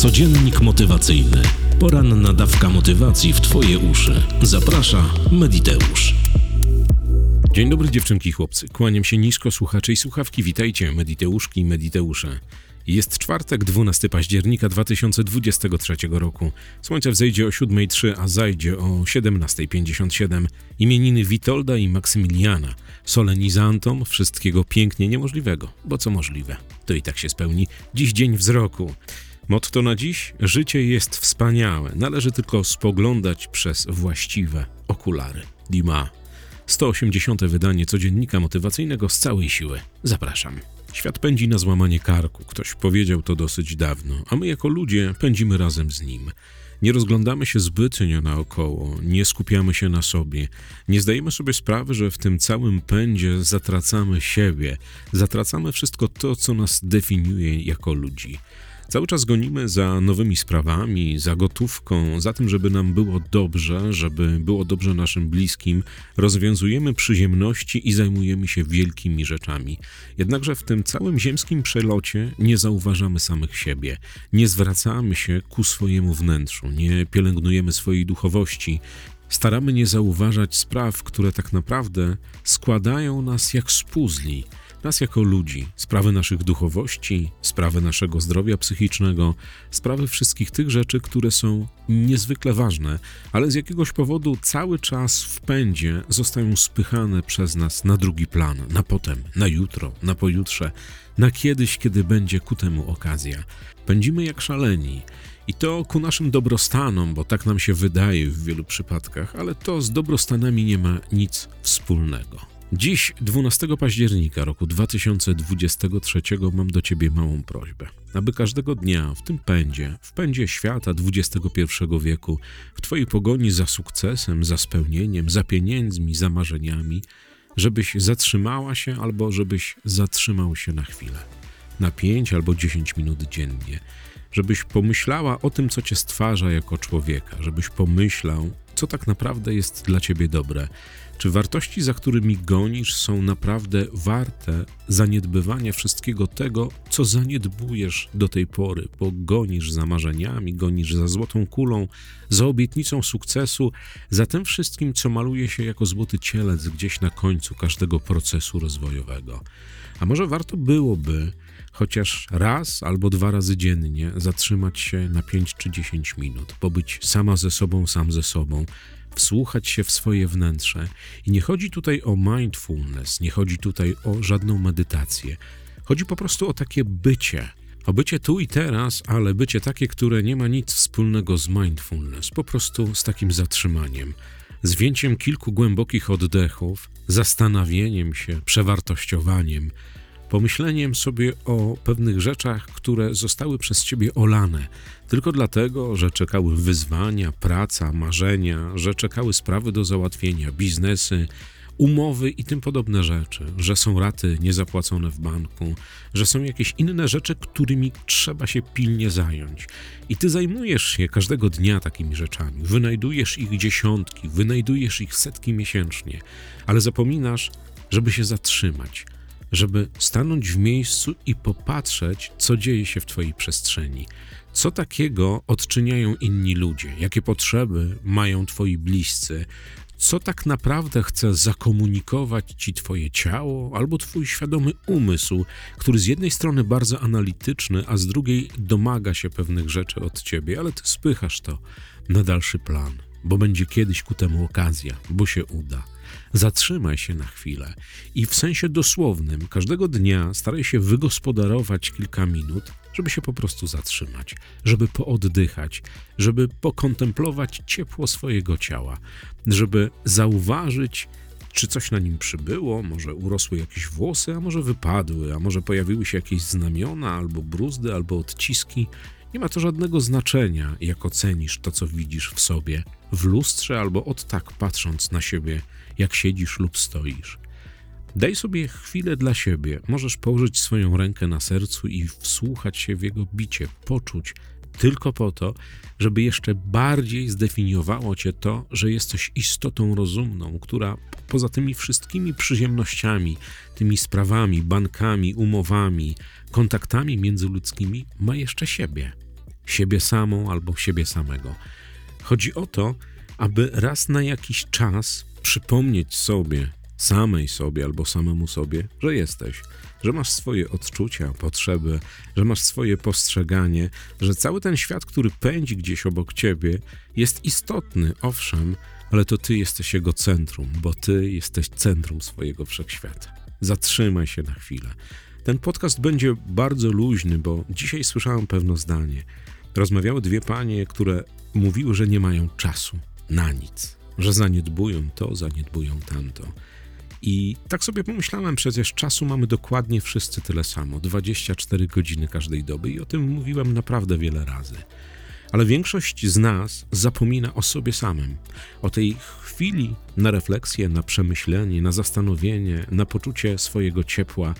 Codziennik motywacyjny. Poranna dawka motywacji w Twoje uszy. Zaprasza Mediteusz. Dzień dobry dziewczynki i chłopcy. Kłaniam się nisko, słuchacze i słuchawki. Witajcie, Mediteuszki i Mediteusze. Jest czwartek, 12 października 2023 roku. Słońce wzejdzie o 7.03, a zajdzie o 17.57. Imieniny Witolda i Maksymiliana. Solenizantom wszystkiego pięknie niemożliwego, bo co możliwe, to i tak się spełni. Dziś dzień wzroku. Motto na dziś: Życie jest wspaniałe, należy tylko spoglądać przez właściwe okulary. Dima. 180. wydanie codziennika motywacyjnego z całej siły. Zapraszam. Świat pędzi na złamanie karku. Ktoś powiedział to dosyć dawno, a my jako ludzie pędzimy razem z nim. Nie rozglądamy się zbytnio naokoło, nie skupiamy się na sobie, nie zdajemy sobie sprawy, że w tym całym pędzie zatracamy siebie, zatracamy wszystko to, co nas definiuje jako ludzi. Cały czas gonimy za nowymi sprawami, za gotówką, za tym, żeby nam było dobrze, żeby było dobrze naszym bliskim. Rozwiązujemy przyziemności i zajmujemy się wielkimi rzeczami. Jednakże w tym całym ziemskim przelocie nie zauważamy samych siebie, nie zwracamy się ku swojemu wnętrzu, nie pielęgnujemy swojej duchowości, staramy nie zauważać spraw, które tak naprawdę składają nas jak z puzli nas jako ludzi, sprawy naszych duchowości, sprawy naszego zdrowia psychicznego, sprawy wszystkich tych rzeczy, które są niezwykle ważne, ale z jakiegoś powodu cały czas w pędzie zostają spychane przez nas na drugi plan, na potem, na jutro, na pojutrze, na kiedyś, kiedy będzie ku temu okazja. Pędzimy jak szaleni. I to ku naszym dobrostanom, bo tak nam się wydaje w wielu przypadkach, ale to z dobrostanami nie ma nic wspólnego. Dziś, 12 października roku 2023, mam do Ciebie małą prośbę, aby każdego dnia w tym pędzie, w pędzie świata XXI wieku, w Twojej pogoni za sukcesem, za spełnieniem, za pieniędzmi, za marzeniami, żebyś zatrzymała się albo żebyś zatrzymał się na chwilę, na 5 albo 10 minut dziennie, żebyś pomyślała o tym, co Cię stwarza jako człowieka, żebyś pomyślał, co tak naprawdę jest dla Ciebie dobre czy wartości, za którymi gonisz, są naprawdę warte zaniedbywania wszystkiego tego, co zaniedbujesz do tej pory, bo gonisz za marzeniami, gonisz za złotą kulą, za obietnicą sukcesu, za tym wszystkim, co maluje się jako złoty cielec gdzieś na końcu każdego procesu rozwojowego. A może warto byłoby chociaż raz albo dwa razy dziennie zatrzymać się na 5 czy 10 minut, pobyć sama ze sobą, sam ze sobą, wsłuchać się w swoje wnętrze. I nie chodzi tutaj o mindfulness, nie chodzi tutaj o żadną medytację. Chodzi po prostu o takie bycie. O bycie tu i teraz, ale bycie takie, które nie ma nic wspólnego z mindfulness, po prostu z takim zatrzymaniem, zwięciem kilku głębokich oddechów, zastanawieniem się, przewartościowaniem, pomyśleniem sobie o pewnych rzeczach, które zostały przez ciebie olane, tylko dlatego, że czekały wyzwania, praca, marzenia, że czekały sprawy do załatwienia, biznesy, umowy i tym podobne rzeczy, że są raty niezapłacone w banku, że są jakieś inne rzeczy, którymi trzeba się pilnie zająć. I ty zajmujesz się każdego dnia takimi rzeczami, wynajdujesz ich dziesiątki, wynajdujesz ich setki miesięcznie, ale zapominasz, żeby się zatrzymać żeby stanąć w miejscu i popatrzeć, co dzieje się w Twojej przestrzeni. Co takiego odczyniają inni ludzie? Jakie potrzeby mają Twoi bliscy? Co tak naprawdę chce zakomunikować Ci Twoje ciało albo Twój świadomy umysł, który z jednej strony bardzo analityczny, a z drugiej domaga się pewnych rzeczy od Ciebie, ale Ty spychasz to na dalszy plan, bo będzie kiedyś ku temu okazja, bo się uda. Zatrzymaj się na chwilę i w sensie dosłownym każdego dnia staraj się wygospodarować kilka minut, żeby się po prostu zatrzymać, żeby pooddychać, żeby pokontemplować ciepło swojego ciała, żeby zauważyć, czy coś na nim przybyło, może urosły jakieś włosy, a może wypadły, a może pojawiły się jakieś znamiona, albo bruzdy, albo odciski. Nie ma to żadnego znaczenia, jak ocenisz to, co widzisz w sobie, w lustrze, albo od tak patrząc na siebie jak siedzisz lub stoisz. Daj sobie chwilę dla siebie. Możesz położyć swoją rękę na sercu i wsłuchać się w jego bicie, poczuć tylko po to, żeby jeszcze bardziej zdefiniowało cię to, że jesteś istotą rozumną, która poza tymi wszystkimi przyziemnościami, tymi sprawami, bankami, umowami, kontaktami międzyludzkimi ma jeszcze siebie. siebie samą albo siebie samego. Chodzi o to, aby raz na jakiś czas przypomnieć sobie, samej sobie albo samemu sobie, że jesteś, że masz swoje odczucia, potrzeby, że masz swoje postrzeganie, że cały ten świat, który pędzi gdzieś obok ciebie, jest istotny, owszem, ale to ty jesteś jego centrum, bo ty jesteś centrum swojego wszechświata. Zatrzymaj się na chwilę. Ten podcast będzie bardzo luźny, bo dzisiaj słyszałem pewne zdanie. Rozmawiały dwie panie, które mówiły, że nie mają czasu na nic, że zaniedbują to, zaniedbują tamto. I tak sobie pomyślałem, przecież czasu mamy dokładnie wszyscy tyle samo 24 godziny każdej doby, i o tym mówiłem naprawdę wiele razy. Ale większość z nas zapomina o sobie samym, o tej chwili na refleksję, na przemyślenie, na zastanowienie, na poczucie swojego ciepła,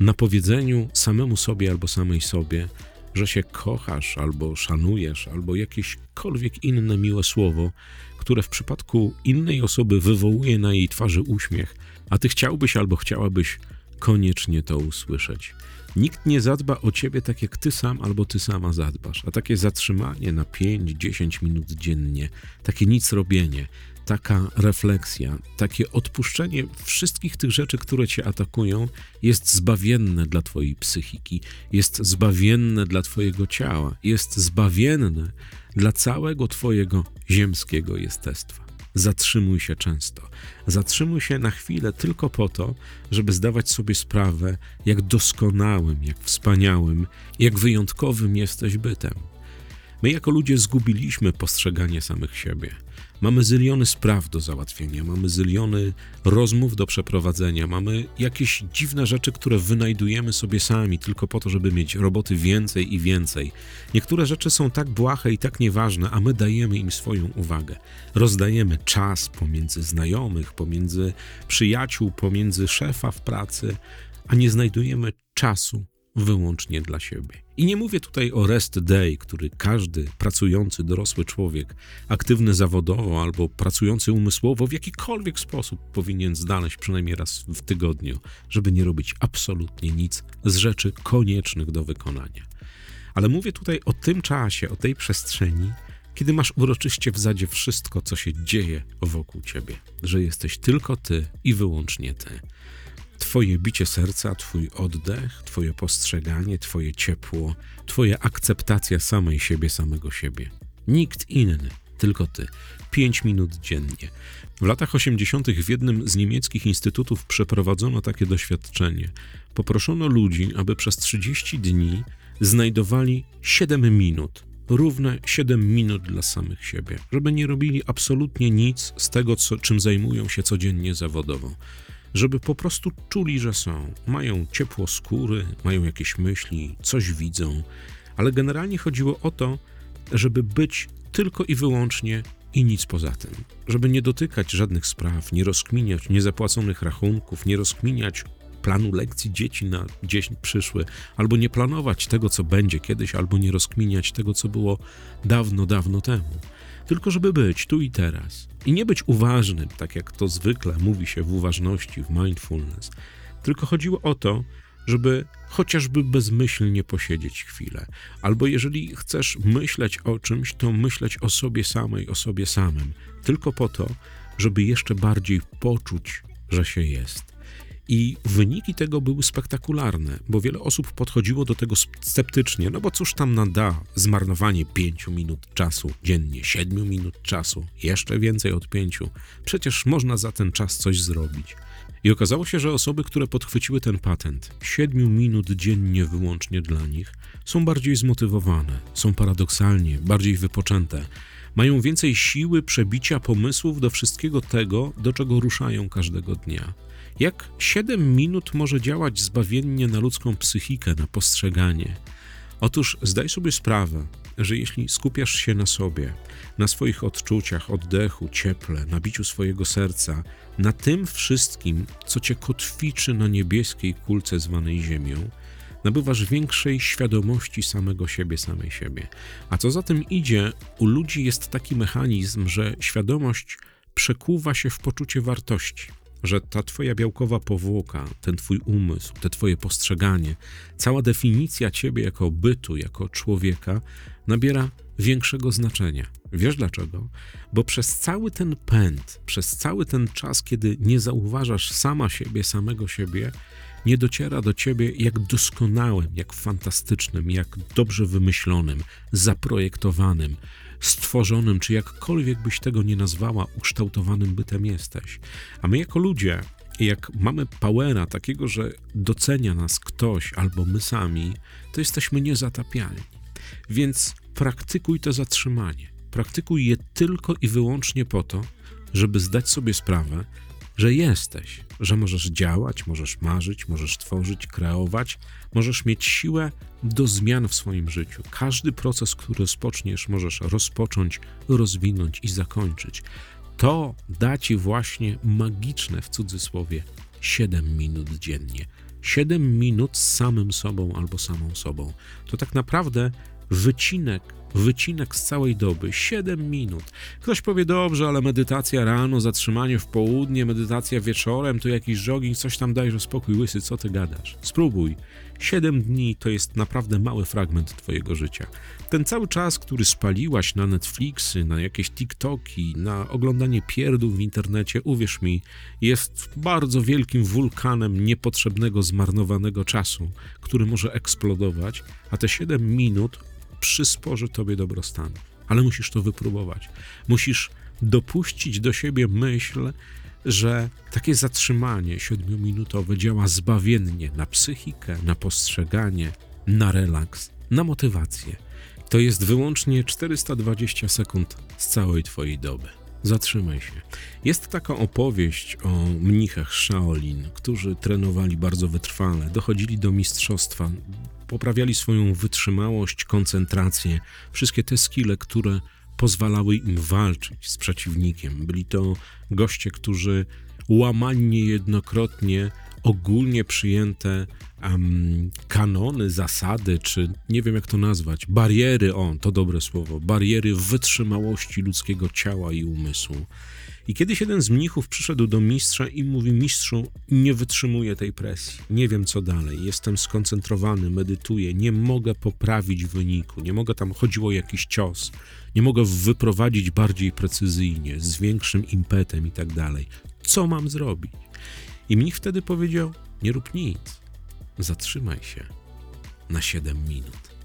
na powiedzeniu samemu sobie albo samej sobie, że się kochasz, albo szanujesz, albo jakiekolwiek inne miłe słowo, które w przypadku innej osoby wywołuje na jej twarzy uśmiech, a ty chciałbyś albo chciałabyś koniecznie to usłyszeć. Nikt nie zadba o ciebie tak jak ty sam albo ty sama zadbasz, a takie zatrzymanie na 5-10 minut dziennie, takie nic robienie, taka refleksja, takie odpuszczenie wszystkich tych rzeczy, które cię atakują, jest zbawienne dla twojej psychiki, jest zbawienne dla twojego ciała, jest zbawienne dla całego twojego ziemskiego jestestwa. Zatrzymuj się często. Zatrzymuj się na chwilę tylko po to, żeby zdawać sobie sprawę, jak doskonałym, jak wspaniałym, jak wyjątkowym jesteś bytem. My jako ludzie zgubiliśmy postrzeganie samych siebie. Mamy zyliony spraw do załatwienia, mamy zyliony rozmów do przeprowadzenia, mamy jakieś dziwne rzeczy, które wynajdujemy sobie sami tylko po to, żeby mieć roboty więcej i więcej. Niektóre rzeczy są tak błahe i tak nieważne, a my dajemy im swoją uwagę. Rozdajemy czas pomiędzy znajomych, pomiędzy przyjaciół, pomiędzy szefa w pracy, a nie znajdujemy czasu wyłącznie dla siebie. I nie mówię tutaj o rest day, który każdy pracujący dorosły człowiek, aktywny zawodowo albo pracujący umysłowo w jakikolwiek sposób powinien znaleźć przynajmniej raz w tygodniu, żeby nie robić absolutnie nic z rzeczy koniecznych do wykonania. Ale mówię tutaj o tym czasie, o tej przestrzeni, kiedy masz uroczyście w zadzie wszystko, co się dzieje wokół ciebie, że jesteś tylko ty i wyłącznie ty. Twoje bicie serca, Twój oddech, Twoje postrzeganie, Twoje ciepło, Twoja akceptacja samej siebie, samego siebie. Nikt inny, tylko Ty. Pięć minut dziennie. W latach 80. w jednym z niemieckich instytutów przeprowadzono takie doświadczenie. Poproszono ludzi, aby przez 30 dni znajdowali 7 minut, równe 7 minut dla samych siebie, żeby nie robili absolutnie nic z tego, co, czym zajmują się codziennie zawodowo żeby po prostu czuli, że są. Mają ciepło skóry, mają jakieś myśli, coś widzą, ale generalnie chodziło o to, żeby być tylko i wyłącznie i nic poza tym. Żeby nie dotykać żadnych spraw, nie rozkminiać niezapłaconych rachunków, nie rozkminiać planu lekcji dzieci na dzień przyszły, albo nie planować tego, co będzie kiedyś, albo nie rozkminiać tego, co było dawno, dawno temu tylko żeby być tu i teraz. I nie być uważnym, tak jak to zwykle mówi się w uważności, w mindfulness. Tylko chodziło o to, żeby chociażby bezmyślnie posiedzieć chwilę. Albo jeżeli chcesz myśleć o czymś, to myśleć o sobie samej, o sobie samym. Tylko po to, żeby jeszcze bardziej poczuć, że się jest. I wyniki tego były spektakularne, bo wiele osób podchodziło do tego sceptycznie, no bo cóż tam nada zmarnowanie pięciu minut czasu dziennie, siedmiu minut czasu, jeszcze więcej od pięciu. Przecież można za ten czas coś zrobić. I okazało się, że osoby, które podchwyciły ten patent, siedmiu minut dziennie wyłącznie dla nich, są bardziej zmotywowane, są paradoksalnie bardziej wypoczęte, mają więcej siły przebicia pomysłów do wszystkiego tego, do czego ruszają każdego dnia. Jak 7 minut może działać zbawiennie na ludzką psychikę, na postrzeganie? Otóż zdaj sobie sprawę, że jeśli skupiasz się na sobie, na swoich odczuciach, oddechu, cieple, nabiciu swojego serca, na tym wszystkim, co cię kotwiczy na niebieskiej kulce zwanej Ziemią, nabywasz większej świadomości samego siebie, samej siebie. A co za tym idzie, u ludzi jest taki mechanizm, że świadomość przekuwa się w poczucie wartości że ta twoja białkowa powłoka, ten twój umysł, te twoje postrzeganie, cała definicja ciebie jako bytu, jako człowieka nabiera większego znaczenia. Wiesz dlaczego? Bo przez cały ten pęd, przez cały ten czas, kiedy nie zauważasz sama siebie, samego siebie, nie dociera do ciebie, jak doskonałym, jak fantastycznym, jak dobrze wymyślonym, zaprojektowanym, stworzonym, czy jakkolwiek byś tego nie nazwała, ukształtowanym bytem jesteś. A my jako ludzie, jak mamy powera takiego, że docenia nas ktoś albo my sami, to jesteśmy niezatapialni. Więc praktykuj to zatrzymanie. Praktykuj je tylko i wyłącznie po to, żeby zdać sobie sprawę, że jesteś, że możesz działać, możesz marzyć, możesz tworzyć, kreować, możesz mieć siłę do zmian w swoim życiu. Każdy proces, który rozpoczniesz, możesz rozpocząć, rozwinąć i zakończyć. To da ci właśnie magiczne w cudzysłowie 7 minut dziennie. 7 minut z samym sobą albo samą sobą. To tak naprawdę wycinek, wycinek z całej doby, 7 minut. Ktoś powie, dobrze, ale medytacja rano, zatrzymanie w południe, medytacja wieczorem, to jakiś jogging, coś tam dajże spokój, łysy, co ty gadasz? Spróbuj. 7 dni to jest naprawdę mały fragment twojego życia. Ten cały czas, który spaliłaś na Netflixy, na jakieś TikToki, na oglądanie pierdów w internecie, uwierz mi, jest bardzo wielkim wulkanem niepotrzebnego, zmarnowanego czasu, który może eksplodować, a te 7 minut przysporzy tobie dobrostanu. Ale musisz to wypróbować. Musisz dopuścić do siebie myśl, że takie zatrzymanie siedmiominutowe działa zbawiennie na psychikę, na postrzeganie, na relaks, na motywację. To jest wyłącznie 420 sekund z całej Twojej doby. Zatrzymaj się. Jest taka opowieść o mnichach Shaolin, którzy trenowali bardzo wytrwale, dochodzili do mistrzostwa, poprawiali swoją wytrzymałość, koncentrację, wszystkie te skille, które pozwalały im walczyć z przeciwnikiem. Byli to goście, którzy łamali niejednokrotnie ogólnie przyjęte um, kanony, zasady, czy nie wiem jak to nazwać, bariery, on, to dobre słowo, bariery wytrzymałości ludzkiego ciała i umysłu. I kiedyś jeden z mnichów przyszedł do mistrza i mówi: Mistrzu, nie wytrzymuję tej presji, nie wiem co dalej, jestem skoncentrowany, medytuję, nie mogę poprawić wyniku, nie mogę tam chodziło o jakiś cios, nie mogę wyprowadzić bardziej precyzyjnie, z większym impetem i tak dalej. Co mam zrobić? I mnich wtedy powiedział: Nie rób nic, zatrzymaj się na 7 minut.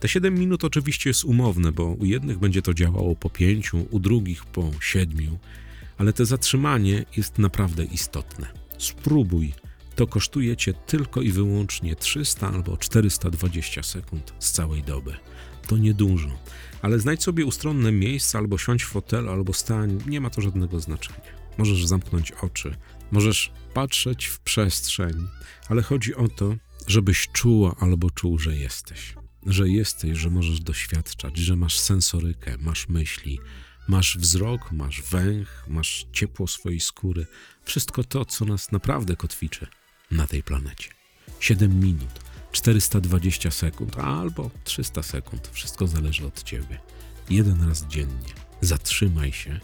Te 7 minut oczywiście jest umowne, bo u jednych będzie to działało po 5, u drugich po 7, ale to zatrzymanie jest naprawdę istotne. Spróbuj. To kosztuje cię tylko i wyłącznie 300 albo 420 sekund z całej doby. To niedużo, ale znajdź sobie ustronne miejsce albo siądź w fotelu, albo stań, nie ma to żadnego znaczenia. Możesz zamknąć oczy, możesz patrzeć w przestrzeń, ale chodzi o to, żebyś czuła albo czuł, że jesteś. Że jesteś, że możesz doświadczać, że masz sensorykę, masz myśli, masz wzrok, masz węch, masz ciepło swojej skóry. Wszystko to, co nas naprawdę kotwiczy na tej planecie. 7 minut, 420 sekund, albo 300 sekund. Wszystko zależy od ciebie. Jeden raz dziennie. Zatrzymaj się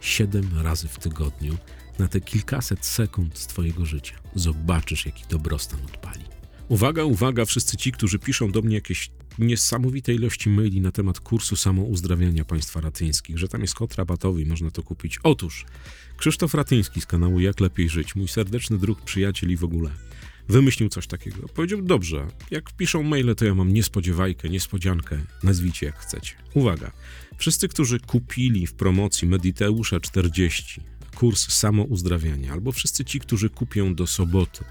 7 razy w tygodniu na te kilkaset sekund z Twojego życia. Zobaczysz, jaki dobrostan odpali. Uwaga, uwaga, wszyscy ci, którzy piszą do mnie jakieś niesamowite ilości maili na temat kursu samouzdrawiania państwa ratyńskich, że tam jest kod rabatowy i można to kupić. Otóż Krzysztof Ratyński z kanału Jak Lepiej Żyć, mój serdeczny druh, przyjaciel i w ogóle, wymyślił coś takiego. Powiedział, dobrze, jak piszą maile, to ja mam niespodziewajkę, niespodziankę, nazwijcie jak chcecie. Uwaga, wszyscy, którzy kupili w promocji Mediteusza 40 kurs samouzdrawiania, albo wszyscy ci, którzy kupią do soboty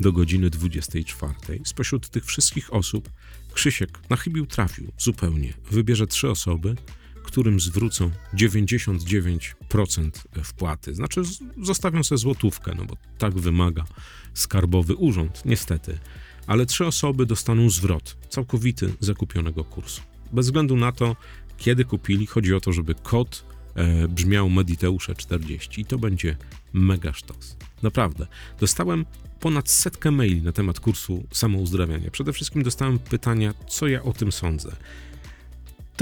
do godziny 24. Spośród tych wszystkich osób Krzysiek na chybił trafił zupełnie. Wybierze trzy osoby, którym zwrócą 99% wpłaty. Znaczy zostawią sobie złotówkę, no bo tak wymaga skarbowy urząd, niestety. Ale trzy osoby dostaną zwrot całkowity zakupionego kursu. Bez względu na to, kiedy kupili, chodzi o to, żeby kod brzmiał Mediteusze 40 i to będzie mega sztos. Naprawdę. Dostałem ponad setkę maili na temat kursu samouzdrawiania. Przede wszystkim dostałem pytania, co ja o tym sądzę.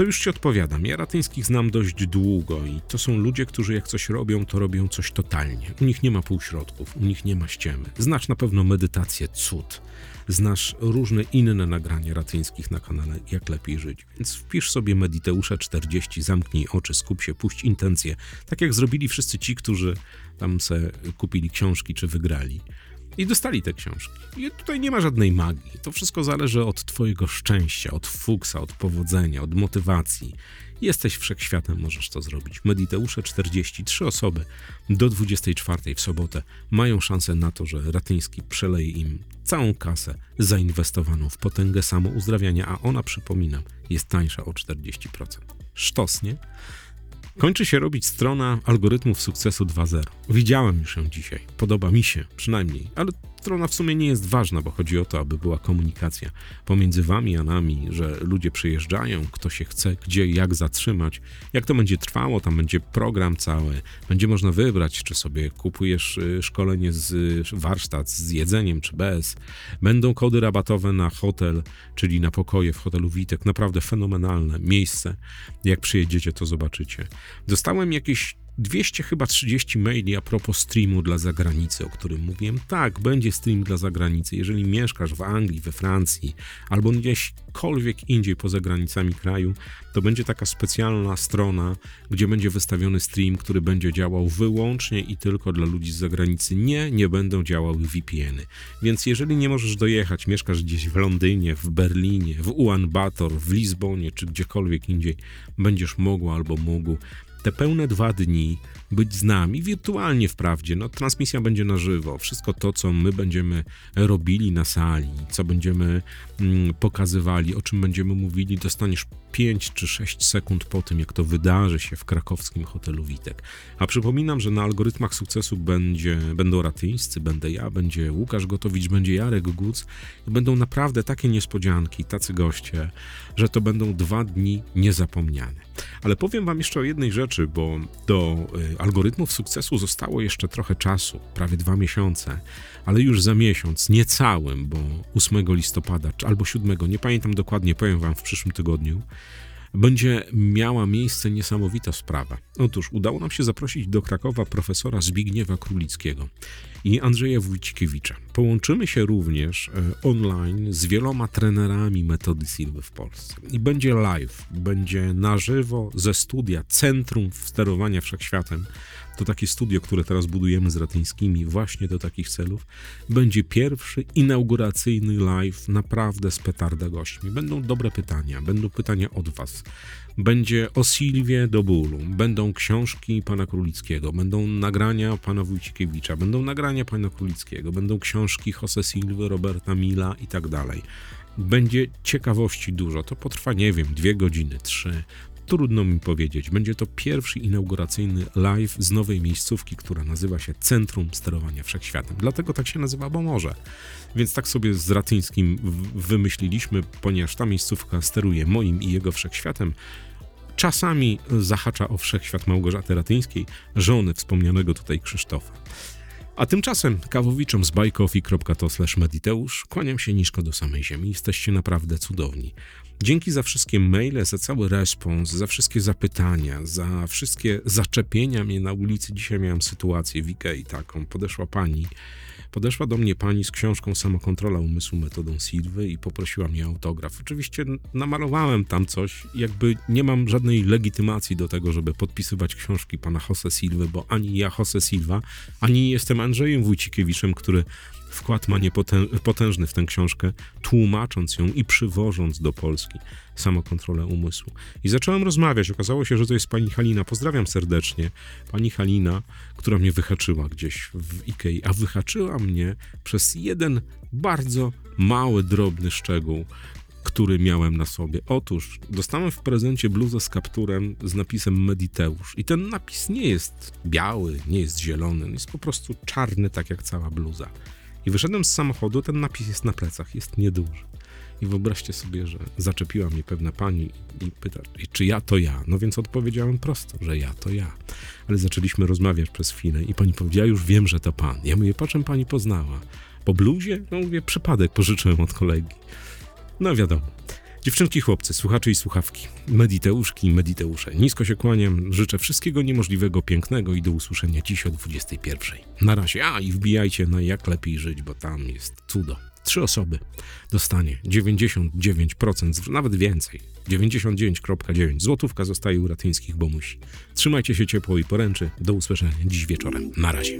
To już ci odpowiadam. Ja Ratyńskich znam dość długo i to są ludzie, którzy jak coś robią, to robią coś totalnie. U nich nie ma półśrodków, u nich nie ma ściemy. Znasz na pewno medytację, cud. Znasz różne inne nagrania Ratyńskich na kanale Jak Lepiej Żyć. Więc wpisz sobie Mediteusze 40, zamknij oczy, skup się, puść intencje. Tak jak zrobili wszyscy ci, którzy tam se kupili książki czy wygrali. I dostali te książki. I tutaj nie ma żadnej magii. To wszystko zależy od Twojego szczęścia, od fuksa, od powodzenia, od motywacji. Jesteś wszechświatem, możesz to zrobić. Mediteusze 43 osoby do 24 w sobotę mają szansę na to, że Ratyński przeleje im całą kasę zainwestowaną w potęgę samouzdrawiania, a ona, przypominam, jest tańsza o 40%. Sztos, nie? Kończy się robić strona algorytmów sukcesu 2.0. Widziałem już ją dzisiaj. Podoba mi się, przynajmniej, ale strona w sumie nie jest ważna, bo chodzi o to, aby była komunikacja pomiędzy wami a nami, że ludzie przyjeżdżają, kto się chce, gdzie, jak zatrzymać, jak to będzie trwało, tam będzie program cały, będzie można wybrać, czy sobie kupujesz y, szkolenie z warsztat z jedzeniem, czy bez. Będą kody rabatowe na hotel, czyli na pokoje w hotelu Witek. Naprawdę fenomenalne miejsce. Jak przyjedziecie, to zobaczycie. Dostałem jakieś 200 chyba 30 maili a propos streamu dla zagranicy, o którym mówiłem. Tak, będzie stream dla zagranicy. Jeżeli mieszkasz w Anglii, we Francji albo gdzieśkolwiek indziej poza granicami kraju, to będzie taka specjalna strona, gdzie będzie wystawiony stream, który będzie działał wyłącznie i tylko dla ludzi z zagranicy. Nie, nie będą działały VPN-y. Więc jeżeli nie możesz dojechać, mieszkasz gdzieś w Londynie, w Berlinie, w Ulaanbaatar, w Lizbonie czy gdziekolwiek indziej, będziesz mogła albo mógł te pełne dwa dni być z nami, wirtualnie wprawdzie, no transmisja będzie na żywo, wszystko to, co my będziemy robili na sali, co będziemy mm, pokazywali, o czym będziemy mówili, dostaniesz 5 czy 6 sekund po tym, jak to wydarzy się w krakowskim hotelu Witek. A przypominam, że na algorytmach sukcesu będzie, będą Ratyńscy, będę ja, będzie Łukasz Gotowicz, będzie Jarek Guc i będą naprawdę takie niespodzianki, tacy goście, że to będą dwa dni niezapomniane. Ale powiem wam jeszcze o jednej rzeczy, bo do y, algorytmów sukcesu zostało jeszcze trochę czasu, prawie dwa miesiące, ale już za miesiąc, niecałym, bo 8 listopada albo 7, nie pamiętam dokładnie, powiem Wam w przyszłym tygodniu, będzie miała miejsce niesamowita sprawa. Otóż udało nam się zaprosić do Krakowa profesora Zbigniewa Królickiego i Andrzeja Wójcikiewicza. Połączymy się również e, online z wieloma trenerami metody Silwy w Polsce. I będzie live, będzie na żywo ze studia Centrum Sterowania Wszechświatem to takie studio, które teraz budujemy z Ratyńskimi właśnie do takich celów, będzie pierwszy inauguracyjny live naprawdę z petarda gośćmi. Będą dobre pytania, będą pytania od Was. Będzie o Silwie do bólu, będą książki pana Królickiego, będą nagrania pana Wójcikiewicza, będą nagrania pana Królickiego, będą książki Jose Silwy, Roberta Mila i tak dalej. Będzie ciekawości dużo. To potrwa, nie wiem, dwie godziny, trzy. Trudno mi powiedzieć. Będzie to pierwszy inauguracyjny live z nowej miejscówki, która nazywa się Centrum Sterowania Wszechświatem. Dlatego tak się nazywa, bo może. Więc tak sobie z Ratyńskim wymyśliliśmy, ponieważ ta miejscówka steruje moim i jego wszechświatem. Czasami zahacza o wszechświat Małgorzaty Ratyńskiej, żony wspomnianego tutaj Krzysztofa. A tymczasem kawowiczom z bajkofi.to mediteusz kłaniam się nisko do samej ziemi. Jesteście naprawdę cudowni. Dzięki za wszystkie maile, za cały respons, za wszystkie zapytania, za wszystkie zaczepienia mnie na ulicy. Dzisiaj miałem sytuację w Ikei taką. Podeszła pani, podeszła do mnie pani z książką Samokontrola umysłu metodą Silwy i poprosiła mnie autograf. Oczywiście namalowałem tam coś, jakby nie mam żadnej legitymacji do tego, żeby podpisywać książki pana Jose Silwy, bo ani ja Jose Silva, ani jestem Andrzejem Wójcikiewiczem, który Wkład ma niepotężny w tę książkę, tłumacząc ją i przywożąc do Polski samokontrolę umysłu. I zacząłem rozmawiać. Okazało się, że to jest pani Halina. Pozdrawiam serdecznie. Pani Halina, która mnie wyhaczyła gdzieś w Ikei, a wyhaczyła mnie przez jeden bardzo mały, drobny szczegół, który miałem na sobie. Otóż dostałem w prezencie bluzę z kapturem z napisem Mediteusz. I ten napis nie jest biały, nie jest zielony, jest po prostu czarny, tak jak cała bluza. I wyszedłem z samochodu, ten napis jest na plecach, jest nieduży. I wyobraźcie sobie, że zaczepiła mnie pewna pani i pyta, czy ja to ja. No więc odpowiedziałem prosto, że ja to ja. Ale zaczęliśmy rozmawiać przez chwilę i pani powiedziała, już wiem, że to pan. Ja mówię, po czym pani poznała? Po bluzie? No mówię, przypadek pożyczyłem od kolegi. No wiadomo. Dziewczynki, chłopcy, słuchacze i słuchawki, mediteuszki i mediteusze, nisko się kłaniam, życzę wszystkiego niemożliwego, pięknego i do usłyszenia dziś o 21. Na razie, a i wbijajcie na jak lepiej żyć, bo tam jest cudo. Trzy osoby dostanie 99%, z- nawet więcej, 99,9. Złotówka zostaje u Ratyńskich, bo musi. Trzymajcie się ciepło i poręczy. Do usłyszenia dziś wieczorem. Na razie.